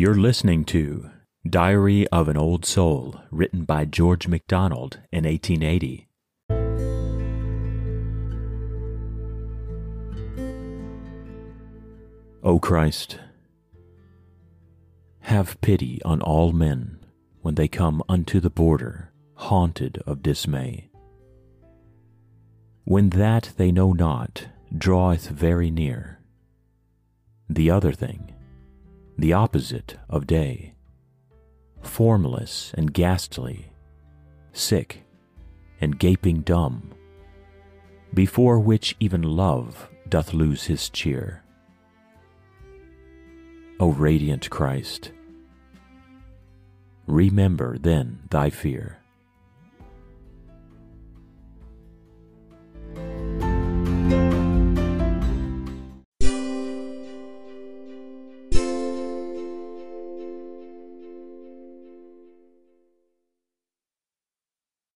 You're listening to Diary of an Old Soul, written by George MacDonald in 1880. O Christ, have pity on all men when they come unto the border, haunted of dismay. When that they know not draweth very near, the other thing, the opposite of day, formless and ghastly, sick and gaping dumb, before which even love doth lose his cheer. O radiant Christ, remember then thy fear.